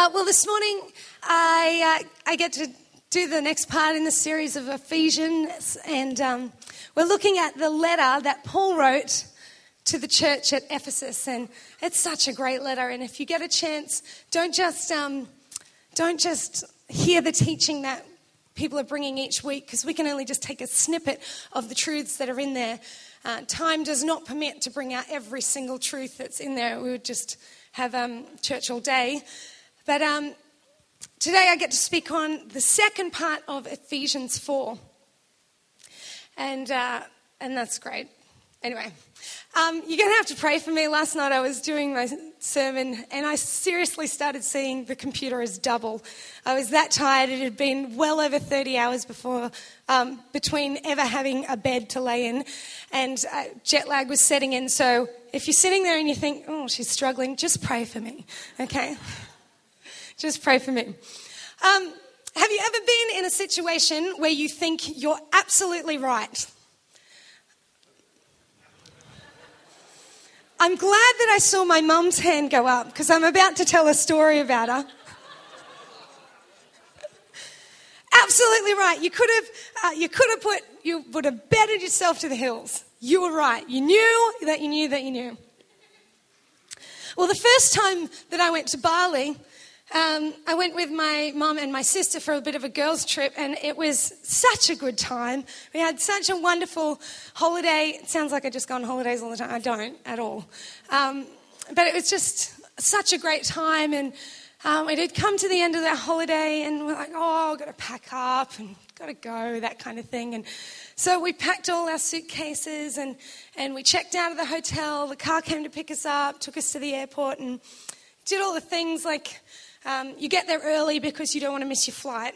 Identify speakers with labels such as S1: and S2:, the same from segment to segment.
S1: Uh, well, this morning I, uh, I get to do the next part in the series of Ephesians, and um, we're looking at the letter that Paul wrote to the church at Ephesus, and it's such a great letter. And if you get a chance, don't just um, don't just hear the teaching that people are bringing each week, because we can only just take a snippet of the truths that are in there. Uh, time does not permit to bring out every single truth that's in there. We would just have um, church all day. But um, today I get to speak on the second part of Ephesians 4. And, uh, and that's great. Anyway, um, you're going to have to pray for me. Last night I was doing my sermon and I seriously started seeing the computer as double. I was that tired. It had been well over 30 hours before, um, between ever having a bed to lay in, and uh, jet lag was setting in. So if you're sitting there and you think, oh, she's struggling, just pray for me, okay? Just pray for me. Um, have you ever been in a situation where you think you're absolutely right? I'm glad that I saw my mum's hand go up because I'm about to tell a story about her. Absolutely right. You could have, uh, you could have put, you would have betted yourself to the hills. You were right. You knew that you knew that you knew. Well, the first time that I went to Bali, um, I went with my mum and my sister for a bit of a girls' trip, and it was such a good time. We had such a wonderful holiday. It sounds like I just go on holidays all the time. I don't at all. Um, but it was just such a great time, and um, it had come to the end of that holiday, and we're like, oh, I've got to pack up and got to go, that kind of thing. And so we packed all our suitcases and, and we checked out of the hotel. The car came to pick us up, took us to the airport, and did all the things like um, you get there early because you don't want to miss your flight.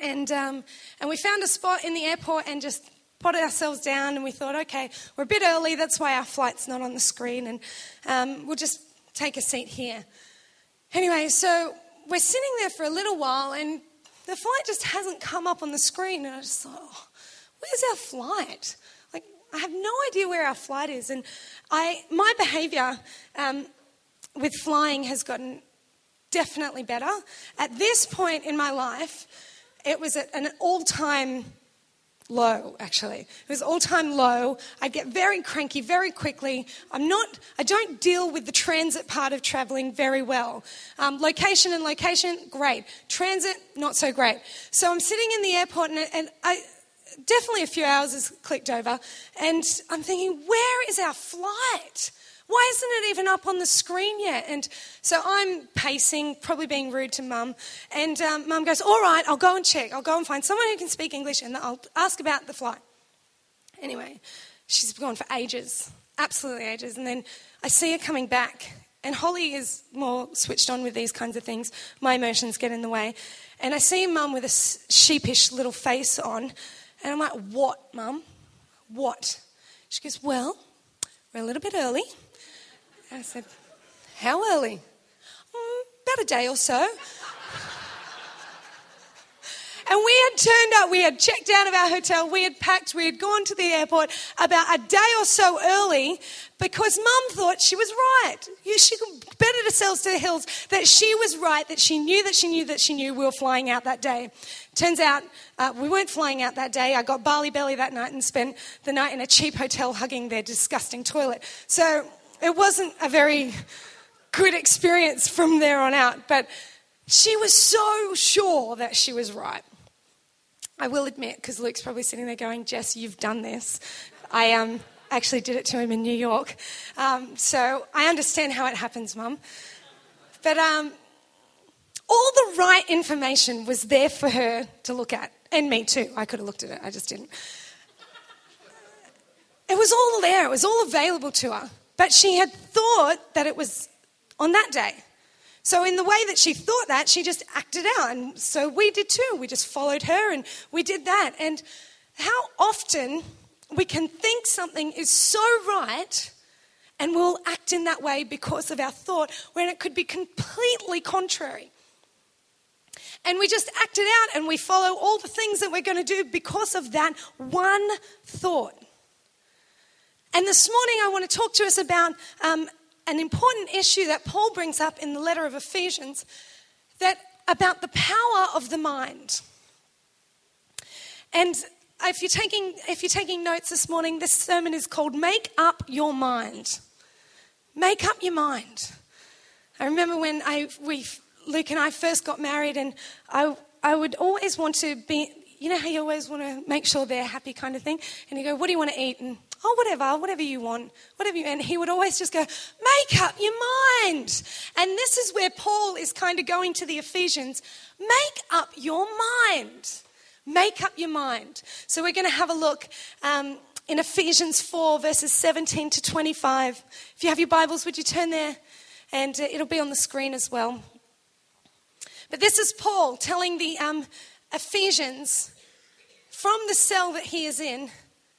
S1: And, um, and we found a spot in the airport and just put ourselves down and we thought, okay, we're a bit early, that's why our flight's not on the screen, and um, we'll just take a seat here. Anyway, so we're sitting there for a little while and the flight just hasn't come up on the screen, and I just thought, oh, where's our flight? Like, I have no idea where our flight is, and I, my behaviour um, with flying has gotten definitely better. At this point in my life, it was at an all time low actually. It was all time low. I get very cranky very quickly. I'm not i don't deal with the transit part of traveling very well. Um, location and location great. Transit not so great. So i'm sitting in the airport and, and i definitely a few hours has clicked over and i'm thinking where is our flight why isn't it even up on the screen yet? And so I'm pacing, probably being rude to mum. And um, mum goes, All right, I'll go and check. I'll go and find someone who can speak English and I'll ask about the flight. Anyway, she's gone for ages, absolutely ages. And then I see her coming back. And Holly is more switched on with these kinds of things. My emotions get in the way. And I see mum with a sheepish little face on. And I'm like, What, mum? What? She goes, Well, we're a little bit early. I said, How early? Mm, about a day or so. And we had turned up, we had checked out of our hotel, we had packed, we had gone to the airport about a day or so early because mum thought she was right. She betted herself to the hills that she was right, that she knew that she knew that she knew we were flying out that day. Turns out uh, we weren't flying out that day. I got Bali belly that night and spent the night in a cheap hotel hugging their disgusting toilet. So it wasn't a very good experience from there on out, but she was so sure that she was right. I will admit, because Luke's probably sitting there going, Jess, you've done this. I um, actually did it to him in New York. Um, so I understand how it happens, Mum. But um, all the right information was there for her to look at, and me too. I could have looked at it, I just didn't. It was all there, it was all available to her. But she had thought that it was on that day. So, in the way that she thought that, she just acted out. And so we did too. We just followed her and we did that. And how often we can think something is so right and we'll act in that way because of our thought when it could be completely contrary. And we just act it out and we follow all the things that we're going to do because of that one thought. And this morning, I want to talk to us about um, an important issue that Paul brings up in the letter of Ephesians. that about the power of the mind. And if you're taking, if you're taking notes this morning, this sermon is called Make Up Your Mind. Make up your mind. I remember when I, we, Luke and I first got married, and I, I would always want to be, you know how you always want to make sure they're happy kind of thing? And you go, What do you want to eat? And oh, whatever, whatever you want, whatever you, and he would always just go, make up your mind. And this is where Paul is kind of going to the Ephesians, make up your mind. Make up your mind. So we're going to have a look um, in Ephesians 4, verses 17 to 25. If you have your Bibles, would you turn there? And uh, it'll be on the screen as well. But this is Paul telling the um, Ephesians from the cell that he is in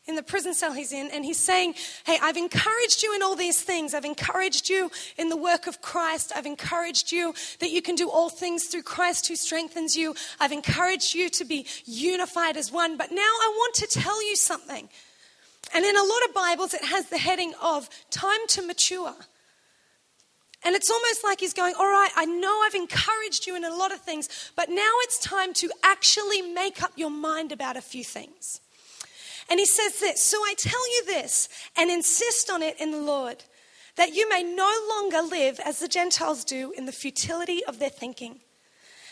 S1: in the prison cell he's in, and he's saying, Hey, I've encouraged you in all these things. I've encouraged you in the work of Christ. I've encouraged you that you can do all things through Christ who strengthens you. I've encouraged you to be unified as one. But now I want to tell you something. And in a lot of Bibles, it has the heading of time to mature. And it's almost like he's going, All right, I know I've encouraged you in a lot of things, but now it's time to actually make up your mind about a few things. And he says this So I tell you this and insist on it in the Lord, that you may no longer live as the Gentiles do in the futility of their thinking.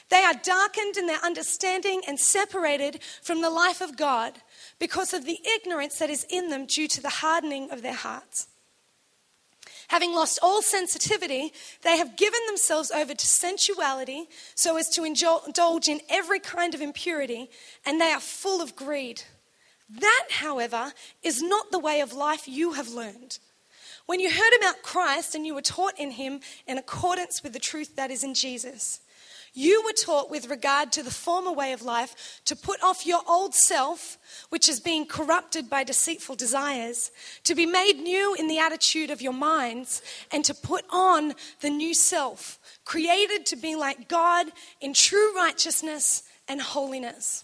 S1: They are darkened in their understanding and separated from the life of God because of the ignorance that is in them due to the hardening of their hearts. Having lost all sensitivity, they have given themselves over to sensuality so as to indulge in every kind of impurity, and they are full of greed. That, however, is not the way of life you have learned. When you heard about Christ and you were taught in him in accordance with the truth that is in Jesus, you were taught with regard to the former way of life to put off your old self, which is being corrupted by deceitful desires, to be made new in the attitude of your minds, and to put on the new self, created to be like God in true righteousness and holiness.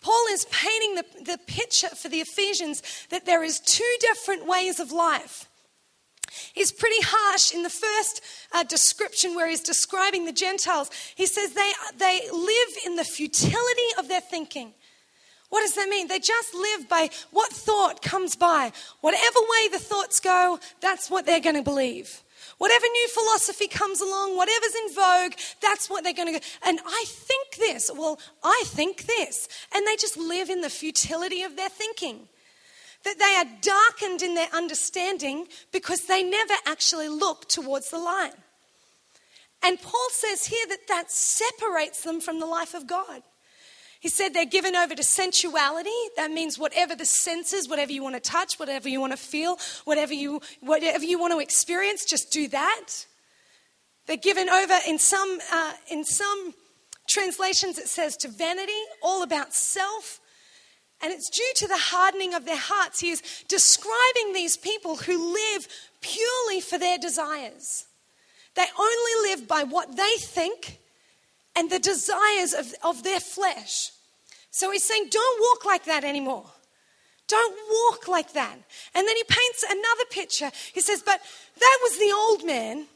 S1: Paul is painting the, the picture for the Ephesians that there is two different ways of life. He's pretty harsh in the first uh, description where he's describing the Gentiles. He says they, they live in the futility of their thinking. What does that mean? They just live by what thought comes by. Whatever way the thoughts go, that's what they're going to believe. Whatever new philosophy comes along, whatever's in vogue, that's what they're going to go. And I think this. Well, I think this. And they just live in the futility of their thinking. That they are darkened in their understanding because they never actually look towards the light. And Paul says here that that separates them from the life of God. He said they're given over to sensuality. That means whatever the senses, whatever you want to touch, whatever you want to feel, whatever you, whatever you want to experience, just do that. They're given over in some, uh, in some translations, it says to vanity, all about self. And it's due to the hardening of their hearts. He is describing these people who live purely for their desires. They only live by what they think and the desires of, of their flesh. So he's saying, don't walk like that anymore. Don't walk like that. And then he paints another picture. He says, but that was the old man,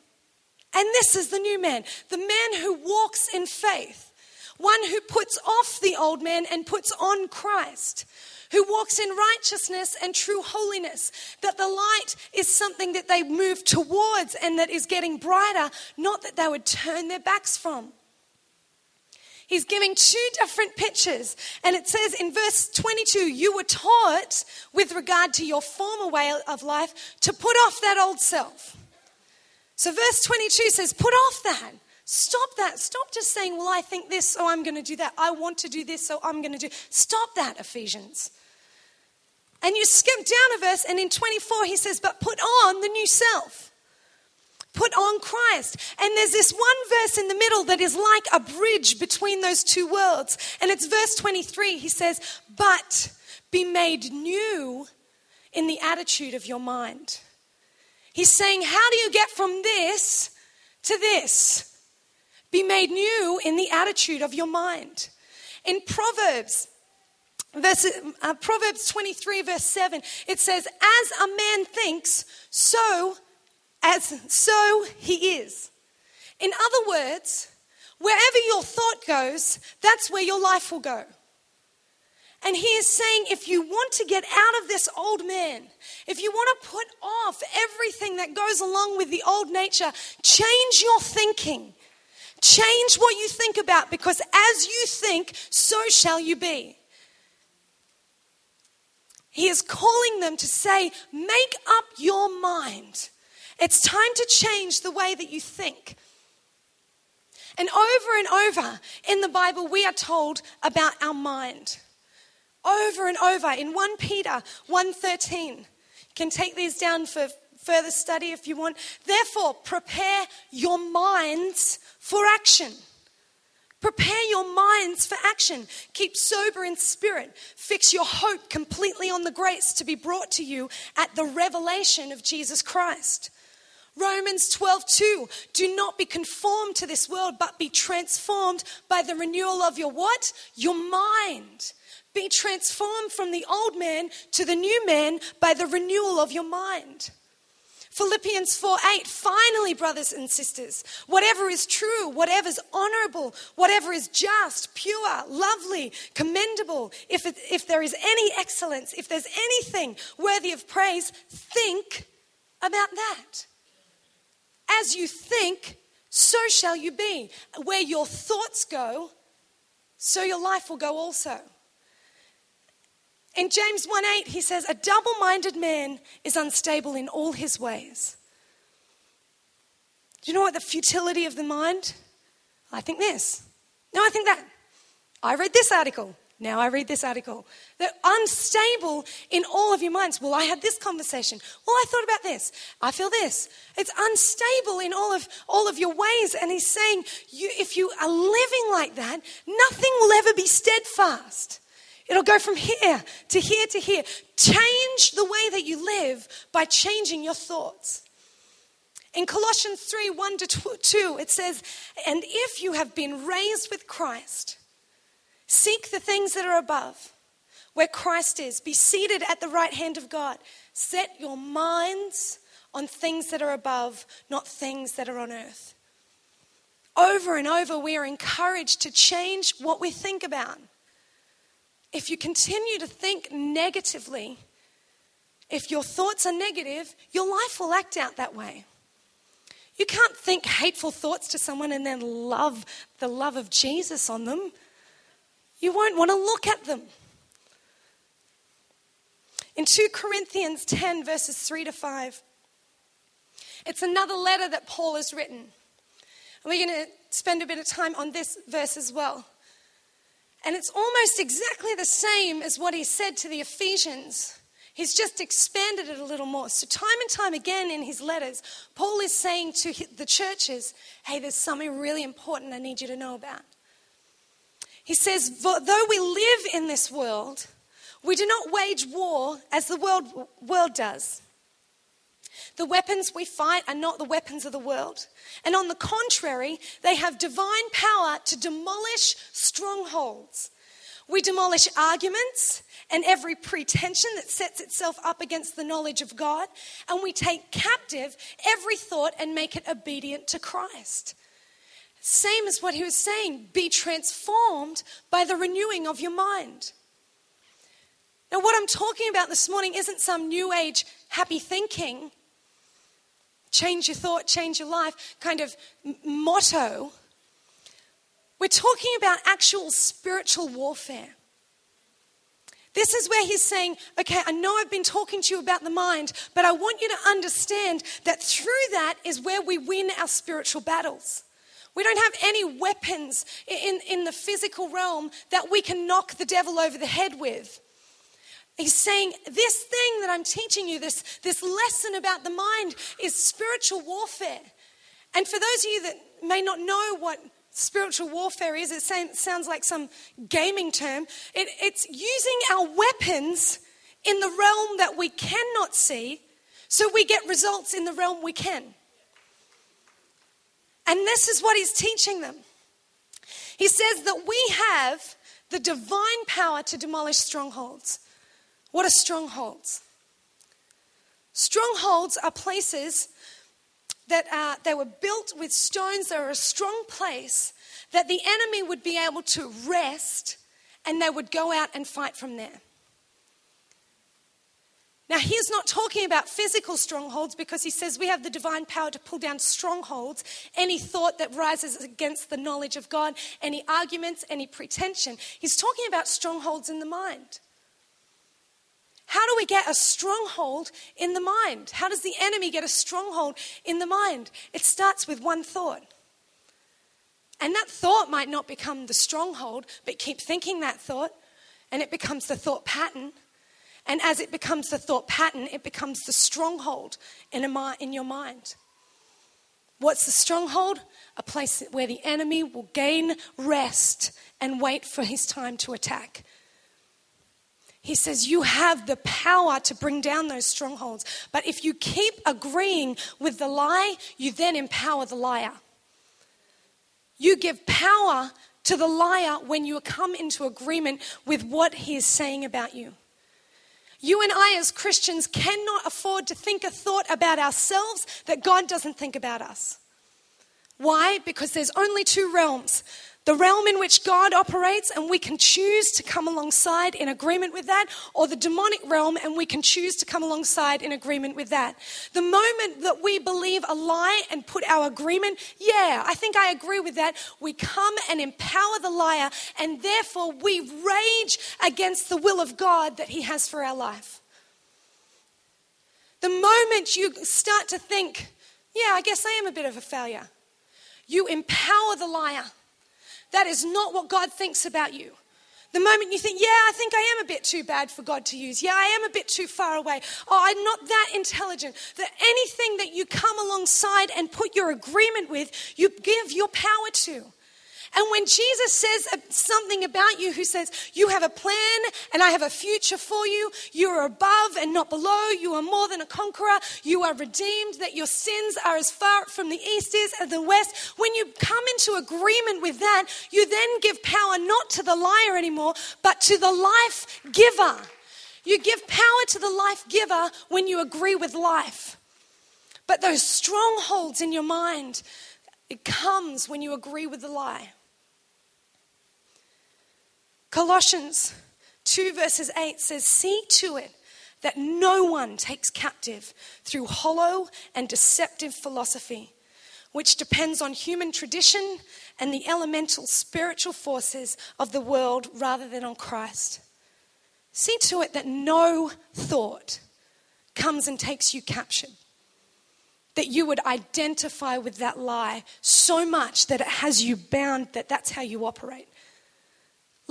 S1: and this is the new man. The man who walks in faith, one who puts off the old man and puts on Christ who walks in righteousness and true holiness. That the light is something that they move towards and that is getting brighter, not that they would turn their backs from. He's giving two different pictures. And it says in verse 22 you were taught with regard to your former way of life to put off that old self. So verse 22 says, put off that. Stop that. Stop just saying, well, I think this, so I'm going to do that. I want to do this, so I'm going to do. Stop that, Ephesians. And you skip down a verse, and in 24 he says, but put on the new self. Put on Christ. And there's this one verse in the middle that is like a bridge between those two worlds. And it's verse 23. He says, But be made new in the attitude of your mind. He's saying, How do you get from this to this? Be made new in the attitude of your mind. In Proverbs, verse, uh, Proverbs 23, verse 7, it says, As a man thinks, so as so he is. In other words, Wherever your thought goes, that's where your life will go. And he is saying if you want to get out of this old man, if you want to put off everything that goes along with the old nature, change your thinking. Change what you think about because as you think, so shall you be. He is calling them to say, make up your mind. It's time to change the way that you think. And over and over in the Bible, we are told about our mind. Over and over in 1 Peter 1:13. You can take these down for further study if you want. Therefore, prepare your minds for action. Prepare your minds for action. Keep sober in spirit. Fix your hope completely on the grace to be brought to you at the revelation of Jesus Christ. Romans 12, 2. Do not be conformed to this world, but be transformed by the renewal of your what? Your mind. Be transformed from the old man to the new man by the renewal of your mind. Philippians 4 8, finally, brothers and sisters, whatever is true, whatever is honorable, whatever is just, pure, lovely, commendable, if, it, if there is any excellence, if there's anything worthy of praise, think about that. As you think, so shall you be. Where your thoughts go, so your life will go also. In James 1 8, he says, A double minded man is unstable in all his ways. Do you know what the futility of the mind? I think this. No, I think that. I read this article. Now I read this article. They're unstable in all of your minds. Well, I had this conversation. Well, I thought about this. I feel this. It's unstable in all of all of your ways. And he's saying, you, if you are living like that, nothing will ever be steadfast. It'll go from here to here to here. Change the way that you live by changing your thoughts. In Colossians 3 1 to 2, it says, And if you have been raised with Christ, seek the things that are above, where Christ is. Be seated at the right hand of God. Set your minds on things that are above, not things that are on earth. Over and over, we are encouraged to change what we think about if you continue to think negatively, if your thoughts are negative, your life will act out that way. You can't think hateful thoughts to someone and then love the love of Jesus on them. You won't want to look at them. In 2 Corinthians 10, verses 3 to 5, it's another letter that Paul has written. And we're going to spend a bit of time on this verse as well. And it's almost exactly the same as what he said to the Ephesians. He's just expanded it a little more. So, time and time again in his letters, Paul is saying to the churches, hey, there's something really important I need you to know about. He says, though we live in this world, we do not wage war as the world, world does. The weapons we fight are not the weapons of the world. And on the contrary, they have divine power to demolish strongholds. We demolish arguments and every pretension that sets itself up against the knowledge of God, and we take captive every thought and make it obedient to Christ. Same as what he was saying be transformed by the renewing of your mind. Now, what I'm talking about this morning isn't some new age happy thinking change your thought, change your life kind of motto. We're talking about actual spiritual warfare. This is where he's saying, okay, I know I've been talking to you about the mind, but I want you to understand that through that is where we win our spiritual battles. We don't have any weapons in, in the physical realm that we can knock the devil over the head with. He's saying, This thing that I'm teaching you, this, this lesson about the mind, is spiritual warfare. And for those of you that may not know what spiritual warfare is, it sounds like some gaming term. It, it's using our weapons in the realm that we cannot see so we get results in the realm we can. And this is what he's teaching them. He says that we have the divine power to demolish strongholds. What are strongholds? Strongholds are places that are, they were built with stones. They are a strong place that the enemy would be able to rest and they would go out and fight from there. Now, he's not talking about physical strongholds because he says we have the divine power to pull down strongholds, any thought that rises against the knowledge of God, any arguments, any pretension. He's talking about strongholds in the mind. How do we get a stronghold in the mind? How does the enemy get a stronghold in the mind? It starts with one thought. And that thought might not become the stronghold, but keep thinking that thought, and it becomes the thought pattern. And as it becomes the thought pattern, it becomes the stronghold in, a, in your mind. What's the stronghold? A place where the enemy will gain rest and wait for his time to attack. He says, You have the power to bring down those strongholds. But if you keep agreeing with the lie, you then empower the liar. You give power to the liar when you come into agreement with what he is saying about you. You and I, as Christians, cannot afford to think a thought about ourselves that God doesn't think about us. Why? Because there's only two realms the realm in which God operates, and we can choose to come alongside in agreement with that, or the demonic realm, and we can choose to come alongside in agreement with that. The moment that we believe a lie and put our agreement, yeah, I think I agree with that, we come and empower the liar, and therefore we rage against the will of God that He has for our life. The moment you start to think, yeah, I guess I am a bit of a failure, you empower the liar that is not what God thinks about you. The moment you think, yeah, I think I am a bit too bad for God to use. Yeah, I am a bit too far away. Oh, I'm not that intelligent. That anything that you come alongside and put your agreement with, you give your power to. And when Jesus says something about you, who says, You have a plan and I have a future for you, you are above and not below, you are more than a conqueror, you are redeemed, that your sins are as far from the east as the west. When you come into agreement with that, you then give power not to the liar anymore, but to the life giver. You give power to the life giver when you agree with life. But those strongholds in your mind, it comes when you agree with the lie. Colossians 2, verses 8 says, See to it that no one takes captive through hollow and deceptive philosophy, which depends on human tradition and the elemental spiritual forces of the world rather than on Christ. See to it that no thought comes and takes you captured. That you would identify with that lie so much that it has you bound that that's how you operate.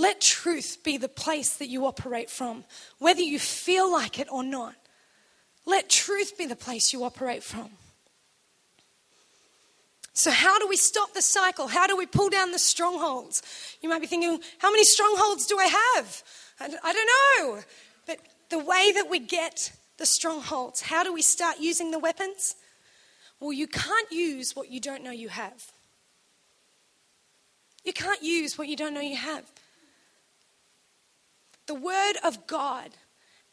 S1: Let truth be the place that you operate from, whether you feel like it or not. Let truth be the place you operate from. So, how do we stop the cycle? How do we pull down the strongholds? You might be thinking, how many strongholds do I have? I don't know. But the way that we get the strongholds, how do we start using the weapons? Well, you can't use what you don't know you have. You can't use what you don't know you have the Word of God.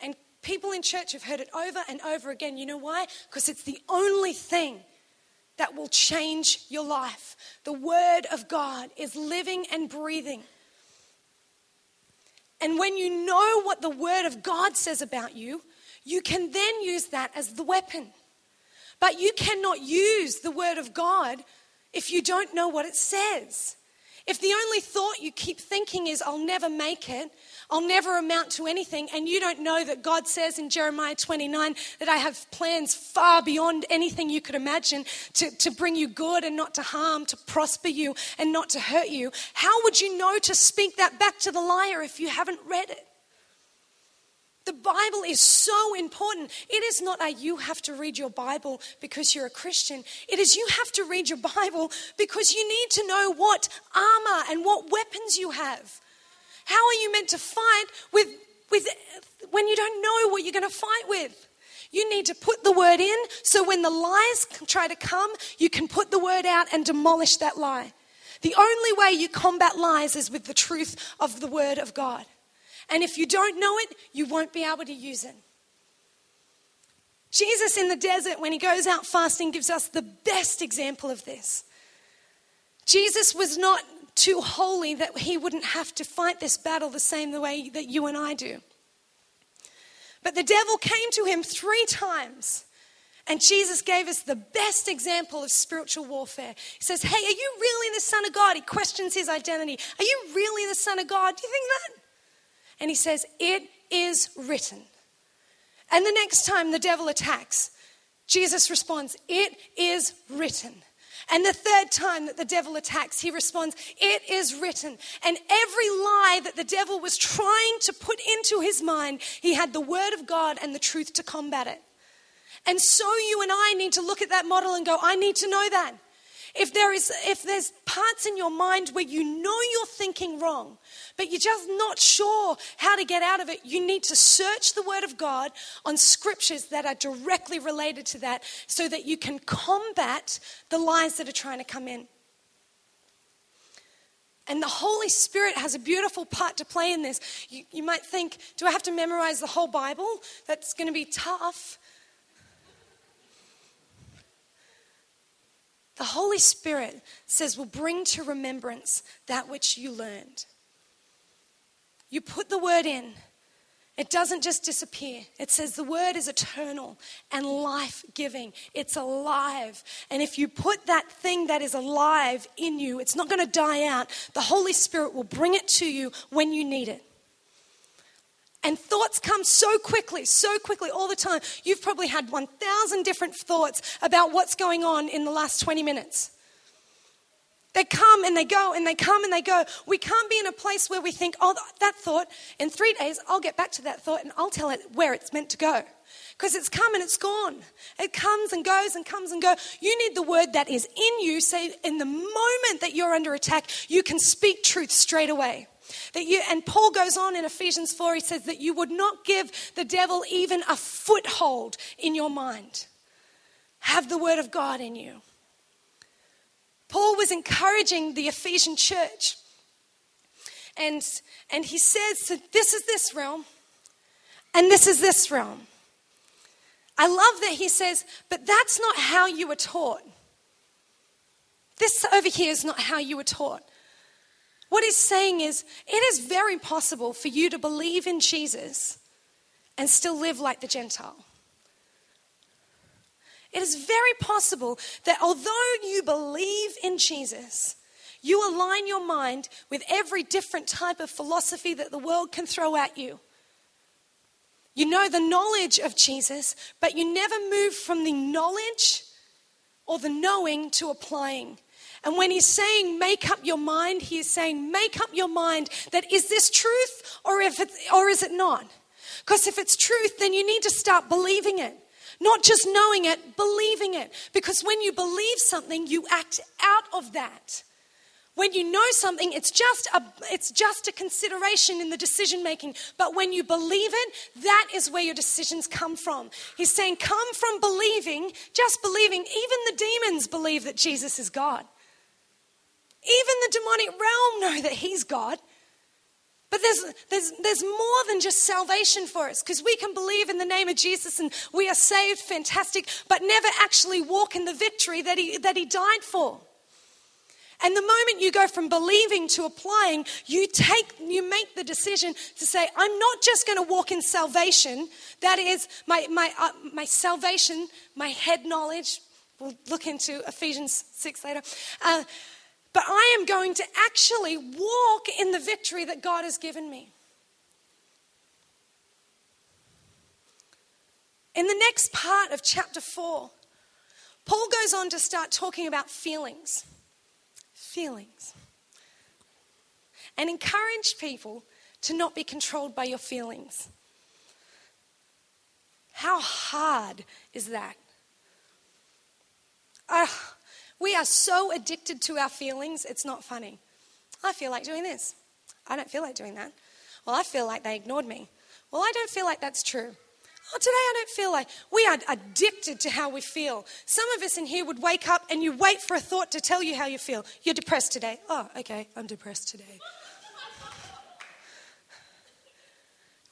S1: And people in church have heard it over and over again. You know why? Because it's the only thing that will change your life. The Word of God is living and breathing. And when you know what the Word of God says about you, you can then use that as the weapon. But you cannot use the Word of God if you don't know what it says. If the only thought you keep thinking is, I'll never make it, I'll never amount to anything. And you don't know that God says in Jeremiah 29 that I have plans far beyond anything you could imagine to, to bring you good and not to harm, to prosper you and not to hurt you. How would you know to speak that back to the liar if you haven't read it? The Bible is so important. It is not a you have to read your Bible because you're a Christian. It is you have to read your Bible because you need to know what armor and what weapons you have. How are you meant to fight with, with when you don't know what you're going to fight with? You need to put the word in so when the lies try to come, you can put the word out and demolish that lie. The only way you combat lies is with the truth of the word of God. And if you don't know it, you won't be able to use it. Jesus in the desert, when he goes out fasting, gives us the best example of this. Jesus was not too holy that he wouldn't have to fight this battle the same the way that you and I do. But the devil came to him three times. And Jesus gave us the best example of spiritual warfare. He says, Hey, are you really the Son of God? He questions his identity. Are you really the Son of God? Do you think that? And he says, It is written. And the next time the devil attacks, Jesus responds, It is written. And the third time that the devil attacks, he responds, It is written. And every lie that the devil was trying to put into his mind, he had the word of God and the truth to combat it. And so you and I need to look at that model and go, I need to know that. If there is if there's parts in your mind where you know you're thinking wrong, but you're just not sure how to get out of it, you need to search the word of God on scriptures that are directly related to that so that you can combat the lies that are trying to come in. And the Holy Spirit has a beautiful part to play in this. You, you might think, do I have to memorize the whole Bible? That's going to be tough. The Holy Spirit says, will bring to remembrance that which you learned. You put the word in, it doesn't just disappear. It says the word is eternal and life giving. It's alive. And if you put that thing that is alive in you, it's not going to die out. The Holy Spirit will bring it to you when you need it. And thoughts come so quickly, so quickly, all the time. You've probably had 1,000 different thoughts about what's going on in the last 20 minutes. They come and they go and they come and they go. We can't be in a place where we think, oh, that thought, in three days, I'll get back to that thought and I'll tell it where it's meant to go. Because it's come and it's gone. It comes and goes and comes and goes. You need the word that is in you. Say, in the moment that you're under attack, you can speak truth straight away. That you, and Paul goes on in Ephesians 4, he says that you would not give the devil even a foothold in your mind. Have the word of God in you. Paul was encouraging the Ephesian church. And, and he says, so this is this realm, and this is this realm. I love that he says, but that's not how you were taught. This over here is not how you were taught. What he's saying is, it is very possible for you to believe in Jesus and still live like the Gentile. It is very possible that although you believe in Jesus, you align your mind with every different type of philosophy that the world can throw at you. You know the knowledge of Jesus, but you never move from the knowledge or the knowing to applying. And when he's saying make up your mind, he is saying make up your mind that is this truth or, if it, or is it not? Because if it's truth, then you need to start believing it. Not just knowing it, believing it. Because when you believe something, you act out of that. When you know something, it's just a, it's just a consideration in the decision making. But when you believe it, that is where your decisions come from. He's saying, come from believing, just believing. Even the demons believe that Jesus is God. Even the demonic realm know that He's God. But there's, there's, there's more than just salvation for us because we can believe in the name of Jesus and we are saved, fantastic, but never actually walk in the victory that he, that he died for. And the moment you go from believing to applying, you take, you make the decision to say, I'm not just going to walk in salvation. That is my, my, uh, my salvation, my head knowledge. We'll look into Ephesians 6 later. Uh, but I am going to actually walk in the victory that God has given me. In the next part of chapter 4, Paul goes on to start talking about feelings. Feelings. And encourage people to not be controlled by your feelings. How hard is that? Uh, we are so addicted to our feelings, it's not funny. I feel like doing this. I don't feel like doing that. Well, I feel like they ignored me. Well, I don't feel like that's true. Oh, today I don't feel like. We are addicted to how we feel. Some of us in here would wake up and you wait for a thought to tell you how you feel. You're depressed today. Oh, okay, I'm depressed today.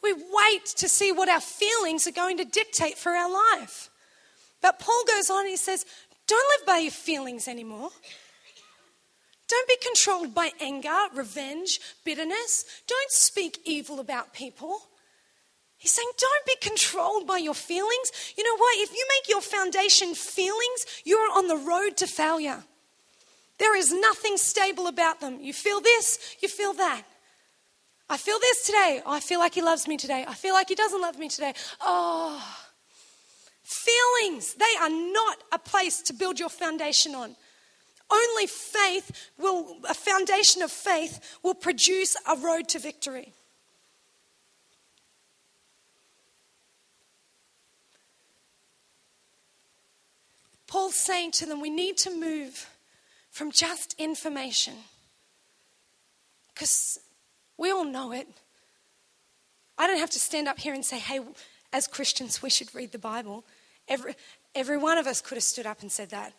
S1: we wait to see what our feelings are going to dictate for our life. But Paul goes on and he says, don't live by your feelings anymore. Don't be controlled by anger, revenge, bitterness. Don't speak evil about people. He's saying, don't be controlled by your feelings. You know what? If you make your foundation feelings, you're on the road to failure. There is nothing stable about them. You feel this, you feel that. I feel this today. Oh, I feel like he loves me today. I feel like he doesn't love me today. Oh, feelings, they are not a place to build your foundation on. Only faith will, a foundation of faith will produce a road to victory. Paul's saying to them, we need to move from just information. Because we all know it. I don't have to stand up here and say, hey, as Christians, we should read the Bible. Every, every one of us could have stood up and said that.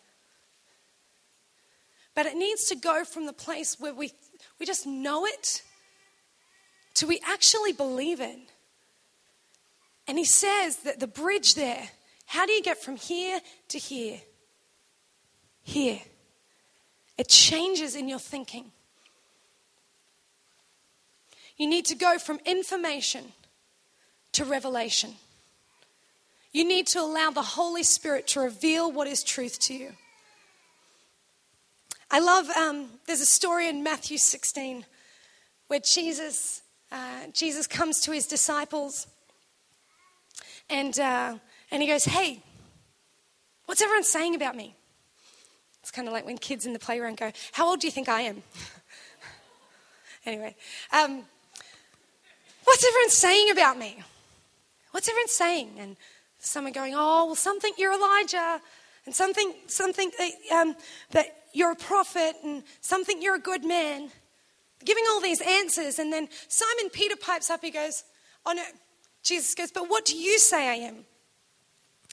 S1: But it needs to go from the place where we, we just know it to we actually believe it. And he says that the bridge there, how do you get from here to here? Here. It changes in your thinking. You need to go from information to revelation. You need to allow the Holy Spirit to reveal what is truth to you. I love, um, there's a story in Matthew 16 where Jesus, uh, Jesus comes to his disciples and, uh, and he goes, Hey, what's everyone saying about me? It's kind of like when kids in the playground go, How old do you think I am? anyway, um, what's everyone saying about me? What's everyone saying? And someone going, Oh, well, some think you're Elijah, and something, something um, that you're a prophet, and some think you're a good man. Giving all these answers, and then Simon Peter pipes up. He goes, Oh no. Jesus goes, But what do you say I am?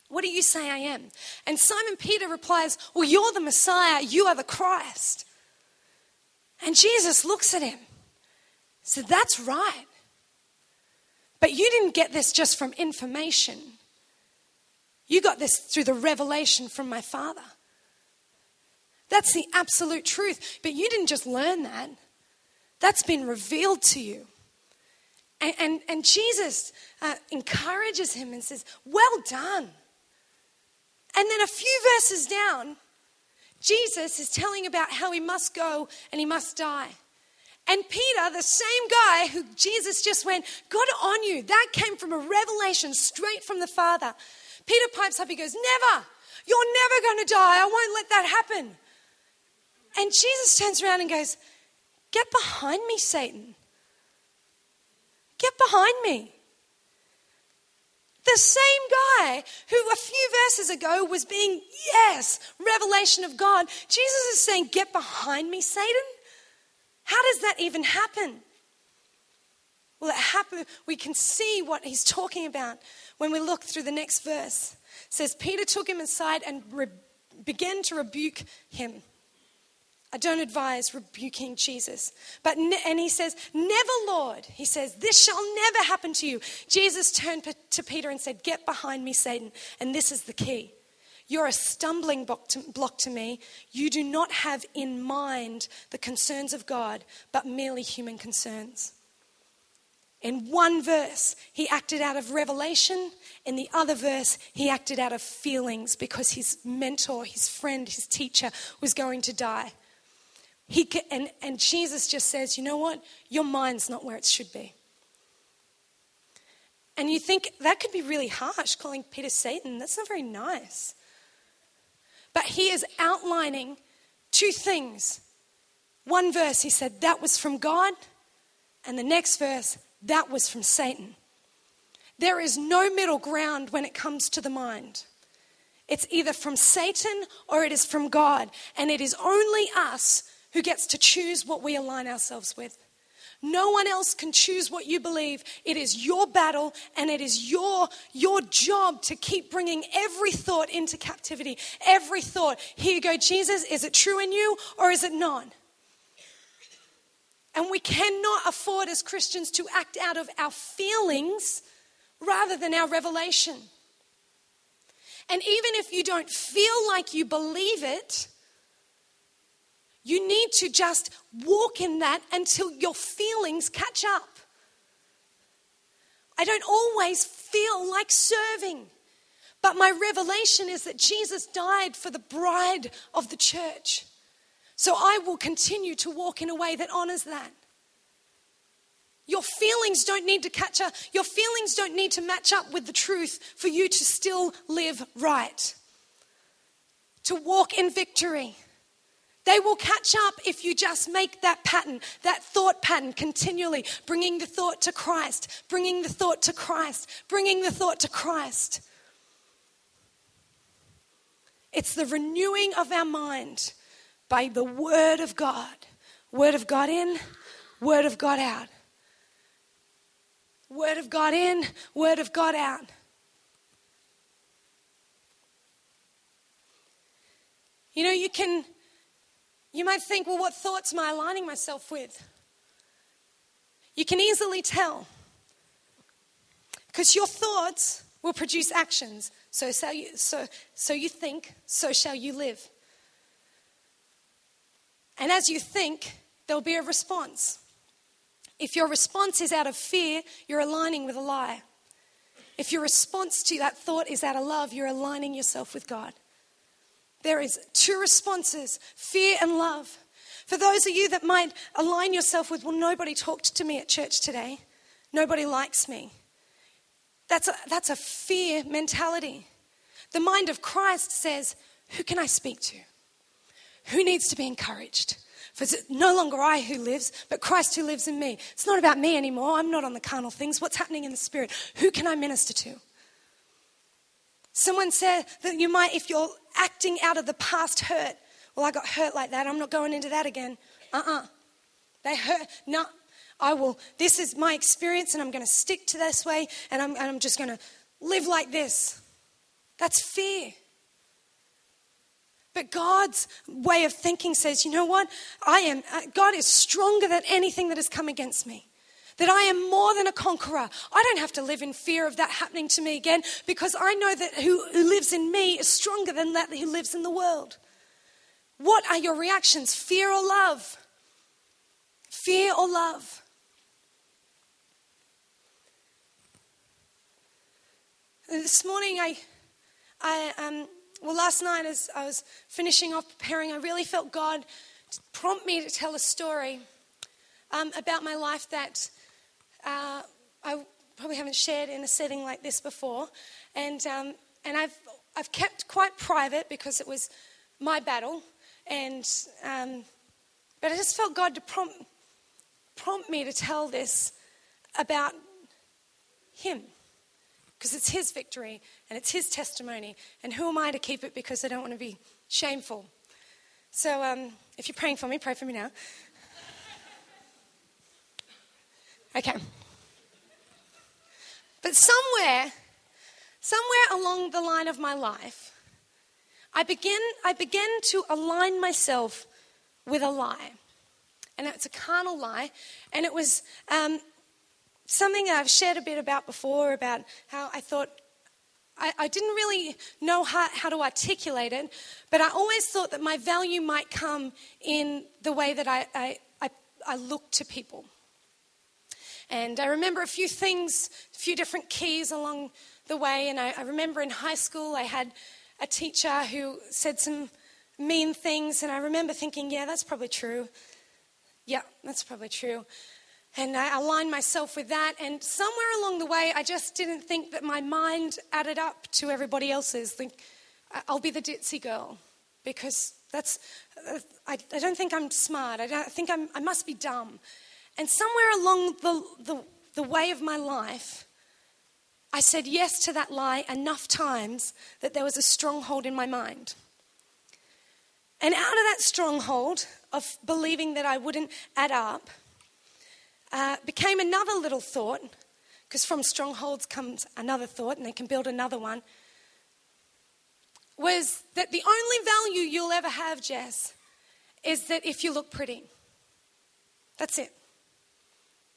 S1: What do you say I am? And Simon Peter replies, Well, you're the Messiah, you are the Christ. And Jesus looks at him. Said, That's right. But you didn't get this just from information. You got this through the revelation from my Father. That's the absolute truth. But you didn't just learn that, that's been revealed to you. And, and, and Jesus uh, encourages him and says, Well done. And then a few verses down, Jesus is telling about how he must go and he must die. And Peter, the same guy who Jesus just went, Good on you, that came from a revelation straight from the Father. Peter pipes up, he goes, Never, you're never going to die. I won't let that happen. And Jesus turns around and goes, Get behind me, Satan. Get behind me. The same guy who a few verses ago was being, yes, revelation of God. Jesus is saying, Get behind me, Satan. How does that even happen? Well, it happened, we can see what he's talking about when we look through the next verse. Says, Peter took him aside and re- began to rebuke him. I don't advise rebuking Jesus. But and he says, "Never, Lord." He says, "This shall never happen to you." Jesus turned to Peter and said, "Get behind me, Satan." And this is the key. You're a stumbling block to, block to me. You do not have in mind the concerns of God, but merely human concerns. In one verse, he acted out of revelation. In the other verse, he acted out of feelings because his mentor, his friend, his teacher was going to die. He and, and Jesus just says, you know what? Your mind's not where it should be. And you think that could be really harsh, calling Peter Satan. That's not very nice. But he is outlining two things. One verse, he said, that was from God. And the next verse, that was from Satan. There is no middle ground when it comes to the mind. It's either from Satan or it is from God. And it is only us who gets to choose what we align ourselves with. No one else can choose what you believe. It is your battle and it is your, your job to keep bringing every thought into captivity. Every thought. Here you go, Jesus, is it true in you or is it not? And we cannot afford as Christians to act out of our feelings rather than our revelation. And even if you don't feel like you believe it, You need to just walk in that until your feelings catch up. I don't always feel like serving. But my revelation is that Jesus died for the bride of the church. So I will continue to walk in a way that honors that. Your feelings don't need to catch up. Your feelings don't need to match up with the truth for you to still live right. To walk in victory. They will catch up if you just make that pattern, that thought pattern continually, bringing the thought to Christ, bringing the thought to Christ, bringing the thought to Christ. It's the renewing of our mind by the Word of God. Word of God in, Word of God out. Word of God in, Word of God out. You know, you can you might think, well, what thoughts am I aligning myself with? You can easily tell. Because your thoughts will produce actions. So, so, you, so, so you think, so shall you live. And as you think, there'll be a response. If your response is out of fear, you're aligning with a lie. If your response to that thought is out of love, you're aligning yourself with God. There is two responses fear and love. For those of you that might align yourself with, well, nobody talked to me at church today, nobody likes me. That's a, that's a fear mentality. The mind of Christ says, Who can I speak to? Who needs to be encouraged? For it's no longer I who lives, but Christ who lives in me. It's not about me anymore. I'm not on the carnal things. What's happening in the spirit? Who can I minister to? Someone said that you might, if you're acting out of the past hurt, well, I got hurt like that. I'm not going into that again. Uh uh-uh. uh They hurt. No, I will. This is my experience, and I'm going to stick to this way, and I'm, and I'm just going to live like this. That's fear. But God's way of thinking says, you know what? I am, uh, God is stronger than anything that has come against me that I am more than a conqueror. I don't have to live in fear of that happening to me again because I know that who, who lives in me is stronger than that who lives in the world. What are your reactions? Fear or love? Fear or love? This morning, I, I um, well, last night as I was finishing off preparing, I really felt God prompt me to tell a story um, about my life that uh, I probably haven't shared in a setting like this before. And, um, and I've, I've kept quite private because it was my battle. And, um, but I just felt God to prompt, prompt me to tell this about Him. Because it's His victory and it's His testimony. And who am I to keep it because I don't want to be shameful? So um, if you're praying for me, pray for me now. Okay. But somewhere, somewhere along the line of my life, I begin, I began to align myself with a lie. And it's a carnal lie. And it was um, something I've shared a bit about before about how I thought I, I, didn't really know how, how, to articulate it, but I always thought that my value might come in the way that I, I, I, I look to people. And I remember a few things, a few different keys along the way. And I, I remember in high school, I had a teacher who said some mean things. And I remember thinking, yeah, that's probably true. Yeah, that's probably true. And I aligned myself with that. And somewhere along the way, I just didn't think that my mind added up to everybody else's. Think, I'll be the ditzy girl because that's, uh, I, I don't think I'm smart. I, don't, I think I'm, I must be dumb. And somewhere along the, the, the way of my life, I said yes to that lie enough times that there was a stronghold in my mind. And out of that stronghold of believing that I wouldn't add up, uh, became another little thought, because from strongholds comes another thought, and they can build another one. Was that the only value you'll ever have, Jess, is that if you look pretty. That's it.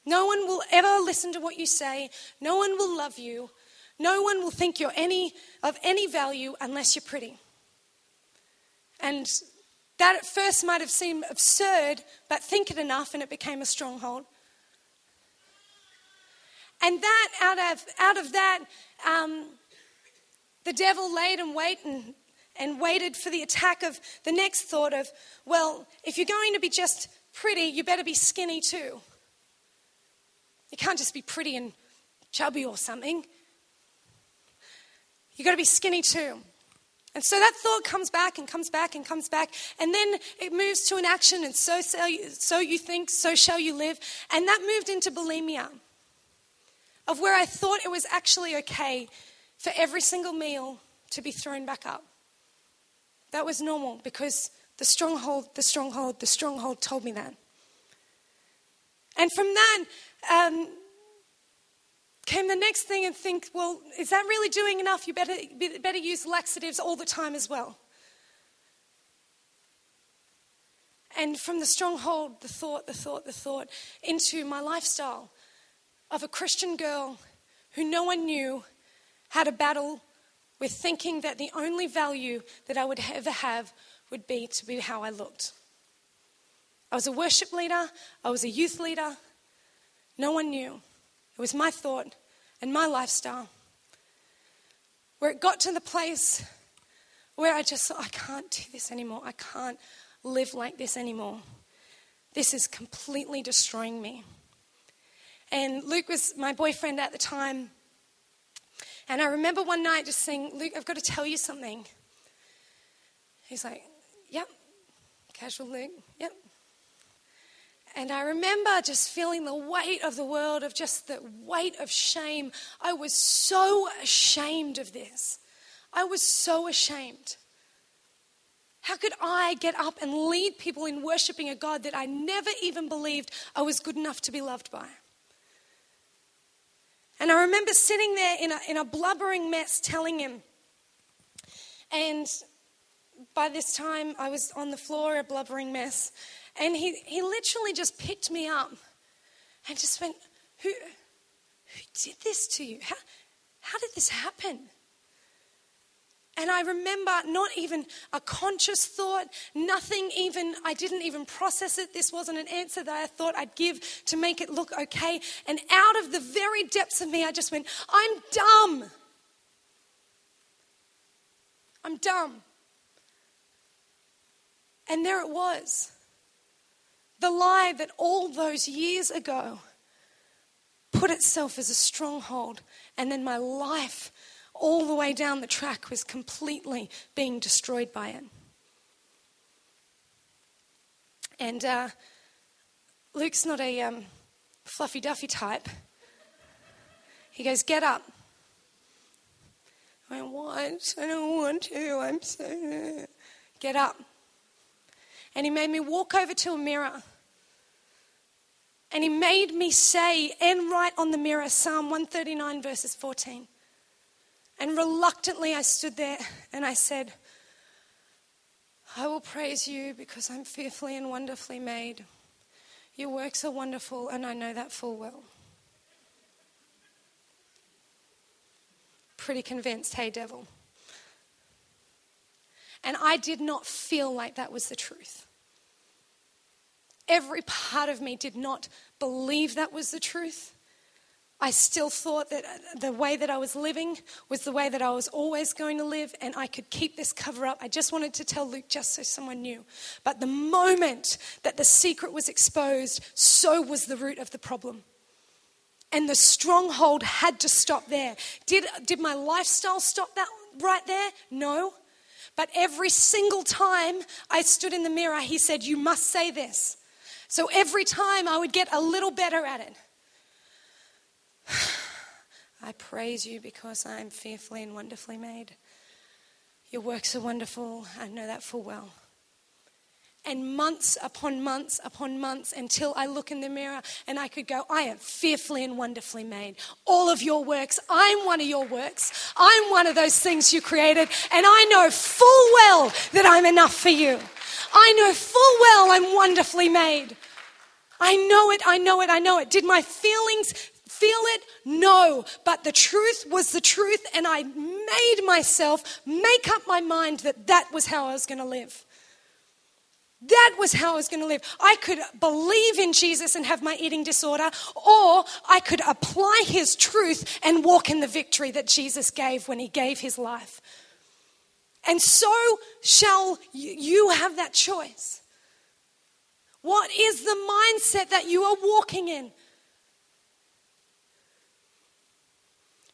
S1: No one will ever listen to what you say. No one will love you. No one will think you're any of any value unless you're pretty. And That at first might have seemed absurd, but think it enough and it became a stronghold. And that, out of, out of that, um, the devil laid in wait and, and waited for the attack of the next thought of, well, if you're going to be just pretty, you better be skinny too. You can't just be pretty and chubby or something. You've got to be skinny too. And so that thought comes back and comes back and comes back, and then it moves to an action, and so, so you think, so shall you live. And that moved into bulimia, of where I thought it was actually okay for every single meal to be thrown back up. That was normal because the stronghold, the stronghold, the stronghold told me that. And from that, um, came the next thing and think, well, is that really doing enough? You better, better use laxatives all the time as well. And from the stronghold, the thought, the thought, the thought, into my lifestyle of a Christian girl who no one knew had a battle with thinking that the only value that I would ever have would be to be how I looked. I was a worship leader, I was a youth leader. No one knew. It was my thought and my lifestyle. Where it got to the place where I just thought, I can't do this anymore. I can't live like this anymore. This is completely destroying me. And Luke was my boyfriend at the time. And I remember one night just saying, Luke, I've got to tell you something. He's like, Yep. Casual Luke, Yep. And I remember just feeling the weight of the world, of just the weight of shame. I was so ashamed of this. I was so ashamed. How could I get up and lead people in worshiping a God that I never even believed I was good enough to be loved by? And I remember sitting there in a, in a blubbering mess telling him. And by this time, I was on the floor, a blubbering mess. And he, he literally just picked me up and just went, Who, who did this to you? How, how did this happen? And I remember not even a conscious thought, nothing even, I didn't even process it. This wasn't an answer that I thought I'd give to make it look okay. And out of the very depths of me, I just went, I'm dumb. I'm dumb. And there it was. The lie that all those years ago put itself as a stronghold, and then my life all the way down the track was completely being destroyed by it. And uh, Luke's not a um, fluffy duffy type. He goes, Get up. I want, I don't want to, I'm so. Get up. And he made me walk over to a mirror. And he made me say and write on the mirror Psalm 139, verses 14. And reluctantly, I stood there and I said, I will praise you because I'm fearfully and wonderfully made. Your works are wonderful, and I know that full well. Pretty convinced, hey, devil. And I did not feel like that was the truth. Every part of me did not believe that was the truth. I still thought that uh, the way that I was living was the way that I was always going to live, and I could keep this cover up. I just wanted to tell Luke just so someone knew. But the moment that the secret was exposed, so was the root of the problem. And the stronghold had to stop there. Did, did my lifestyle stop that right there? No. But every single time I stood in the mirror, he said, You must say this. So every time I would get a little better at it. I praise you because I am fearfully and wonderfully made. Your works are wonderful. I know that full well. And months upon months upon months until I look in the mirror and I could go, I am fearfully and wonderfully made. All of your works, I'm one of your works. I'm one of those things you created. And I know full well that I'm enough for you. I know full well I'm wonderfully made. I know it, I know it, I know it. Did my feelings feel it? No. But the truth was the truth, and I made myself make up my mind that that was how I was going to live. That was how I was going to live. I could believe in Jesus and have my eating disorder, or I could apply his truth and walk in the victory that Jesus gave when he gave his life. And so shall you have that choice. What is the mindset that you are walking in?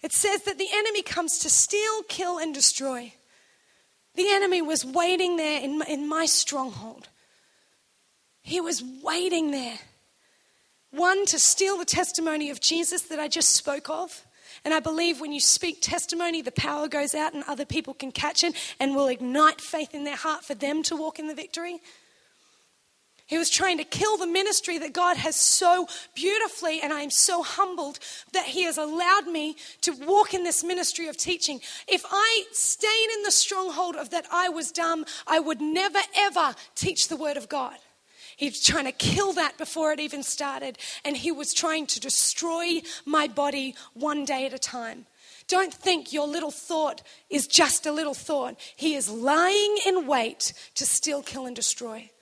S1: It says that the enemy comes to steal, kill, and destroy. The enemy was waiting there in my, in my stronghold. He was waiting there. One, to steal the testimony of Jesus that I just spoke of. And I believe when you speak testimony, the power goes out and other people can catch it and will ignite faith in their heart for them to walk in the victory. He was trying to kill the ministry that God has so beautifully, and I am so humbled that He has allowed me to walk in this ministry of teaching. If I stayed in the stronghold of that I was dumb, I would never ever teach the Word of God. He was trying to kill that before it even started, and He was trying to destroy my body one day at a time. Don't think your little thought is just a little thought. He is lying in wait to still kill, and destroy.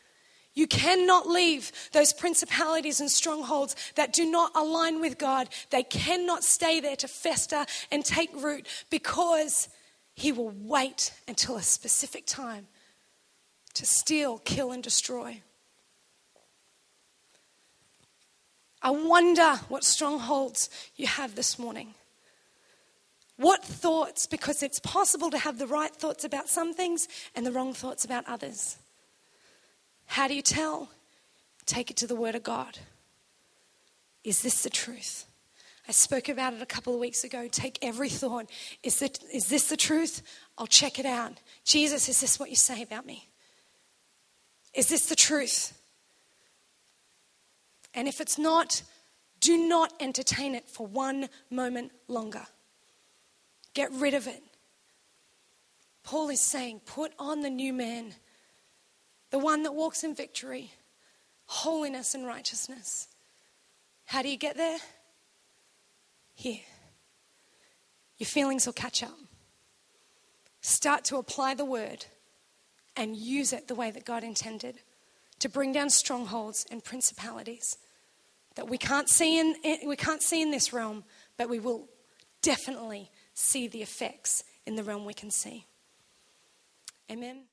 S1: You cannot leave those principalities and strongholds that do not align with God. They cannot stay there to fester and take root because He will wait until a specific time to steal, kill, and destroy. I wonder what strongholds you have this morning. What thoughts, because it's possible to have the right thoughts about some things and the wrong thoughts about others. How do you tell? Take it to the Word of God. Is this the truth? I spoke about it a couple of weeks ago. Take every thought. Is, it, is this the truth? I'll check it out. Jesus, is this what you say about me? Is this the truth? And if it's not, do not entertain it for one moment longer. Get rid of it. Paul is saying, put on the new man the one that walks in victory, holiness, and righteousness. How do you get there? Here. Your feelings will catch up. Start to apply the word and use it the way that God intended to bring down strongholds and principalities that we can't see in, we can't see in this realm, but we will definitely see the effects in the realm we can see. Amen.